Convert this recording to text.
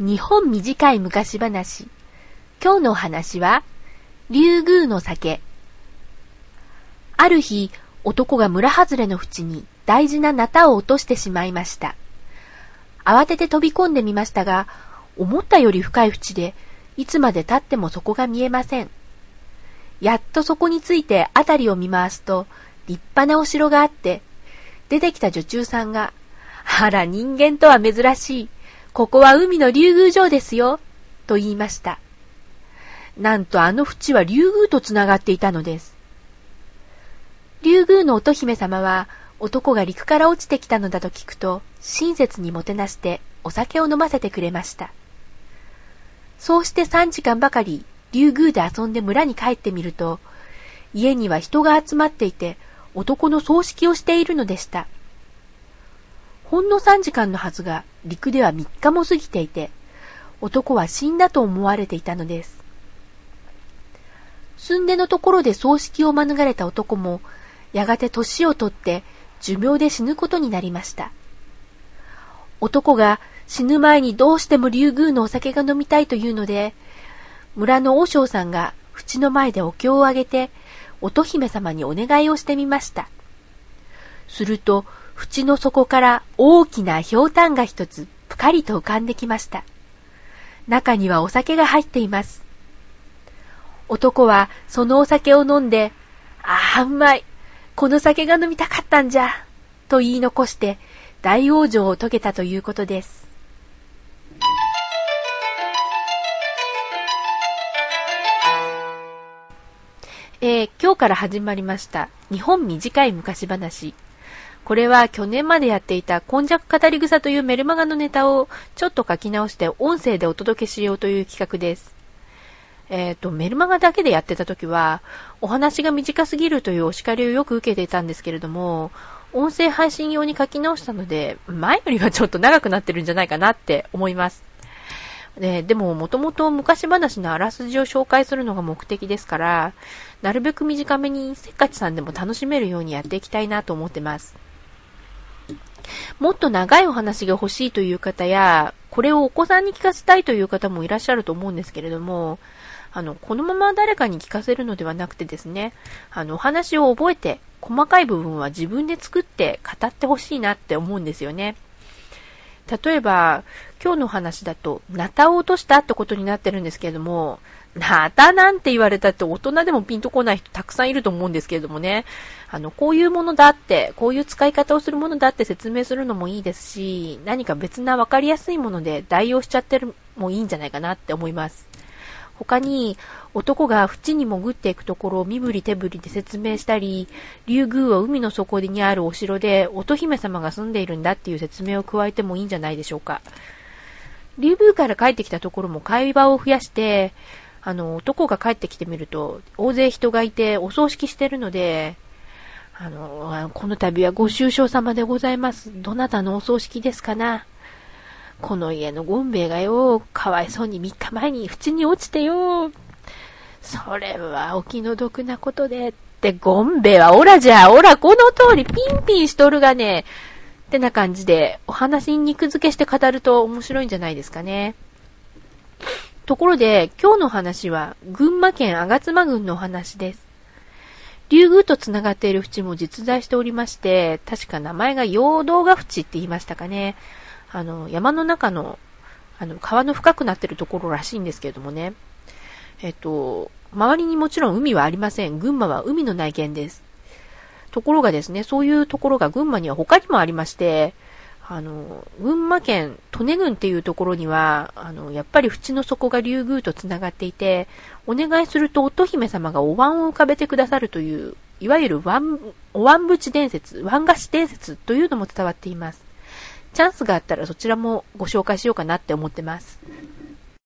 日本短い昔話。今日のお話は、竜宮の酒。ある日、男が村外れの淵に大事なナタを落としてしまいました。慌てて飛び込んでみましたが、思ったより深い淵で、いつまで経っても底が見えません。やっとそこについて辺りを見回すと、立派なお城があって、出てきた女中さんが、あら人間とは珍しい。ここは海の竜宮城ですよ、と言いました。なんとあの淵は竜宮とつながっていたのです。竜宮の乙姫様は、男が陸から落ちてきたのだと聞くと、親切にもてなしてお酒を飲ませてくれました。そうして3時間ばかり竜宮で遊んで村に帰ってみると、家には人が集まっていて、男の葬式をしているのでした。ほんの3時間のはずが陸では3日も過ぎていて、男は死んだと思われていたのです。寸出のところで葬式を免れた男も、やがて年をとって寿命で死ぬことになりました。男が死ぬ前にどうしても竜宮のお酒が飲みたいというので、村の和尚さんが淵の前でお経をあげて、乙姫様にお願いをしてみました。すると、縁の底から大きなひょうたんが一つぷかりと浮かんできました。中にはお酒が入っています。男はそのお酒を飲んで、ああ、うまい。この酒が飲みたかったんじゃ。と言い残して大往生を遂げたということです。えー、今日から始まりました日本短い昔話これは去年までやっていた今弱語り草というメルマガのネタをちょっと書き直して音声でお届けしようという企画です。えっ、ー、と、メルマガだけでやってた時は、お話が短すぎるというお叱りをよく受けていたんですけれども、音声配信用に書き直したので、前よりはちょっと長くなってるんじゃないかなって思います。ででも、もともと昔話のあらすじを紹介するのが目的ですから、なるべく短めにせっかちさんでも楽しめるようにやっていきたいなと思ってます。もっと長いお話が欲しいという方や、これをお子さんに聞かせたいという方もいらっしゃると思うんですけれども、あの、このまま誰かに聞かせるのではなくてですね、あの、お話を覚えて、細かい部分は自分で作って語ってほしいなって思うんですよね。例えば、今日の話だと、ナタを落としたってことになってるんですけれども、ナタなんて言われたって大人でもピンとこない人たくさんいると思うんですけれどもね。あの、こういうものだって、こういう使い方をするものだって説明するのもいいですし、何か別なわかりやすいもので代用しちゃってるもいいんじゃないかなって思います。他に、男が縁に潜っていくところを身振り手振りで説明したり、竜宮は海の底にあるお城で乙姫様が住んでいるんだっていう説明を加えてもいいんじゃないでしょうか。竜宮から帰ってきたところも会話を増やして、あの、男が帰ってきてみると、大勢人がいてお葬式してるので、あの、この度はご愁傷様でございます。どなたのお葬式ですかな？この家のゴンベイがよ、かわいそうに3日前に縁に落ちてよ。それはお気の毒なことで、って、ゴンベイはオラじゃ、オラこの通りピンピンしとるがね、ってな感じで、お話に肉付けして語ると面白いんじゃないですかね。ところで、今日の話は、群馬県吾妻郡のお話です。竜宮と繋がっている淵も実在しておりまして、確か名前が陽動が淵って言いましたかね。あの、山の中の、あの、川の深くなってるところらしいんですけれどもね。えっと、周りにもちろん海はありません。群馬は海の内見です。ところがですね、そういうところが群馬には他にもありまして、あの、群馬県利根郡っていうところには、あの、やっぱり縁の底が竜宮と繋がっていて、お願いすると乙姫様がお椀を浮かべてくださるという、いわゆるワン、お椀淵伝説、ワン菓子伝説というのも伝わっています。チャンスがあったらそちらもご紹介しようかなって思ってます。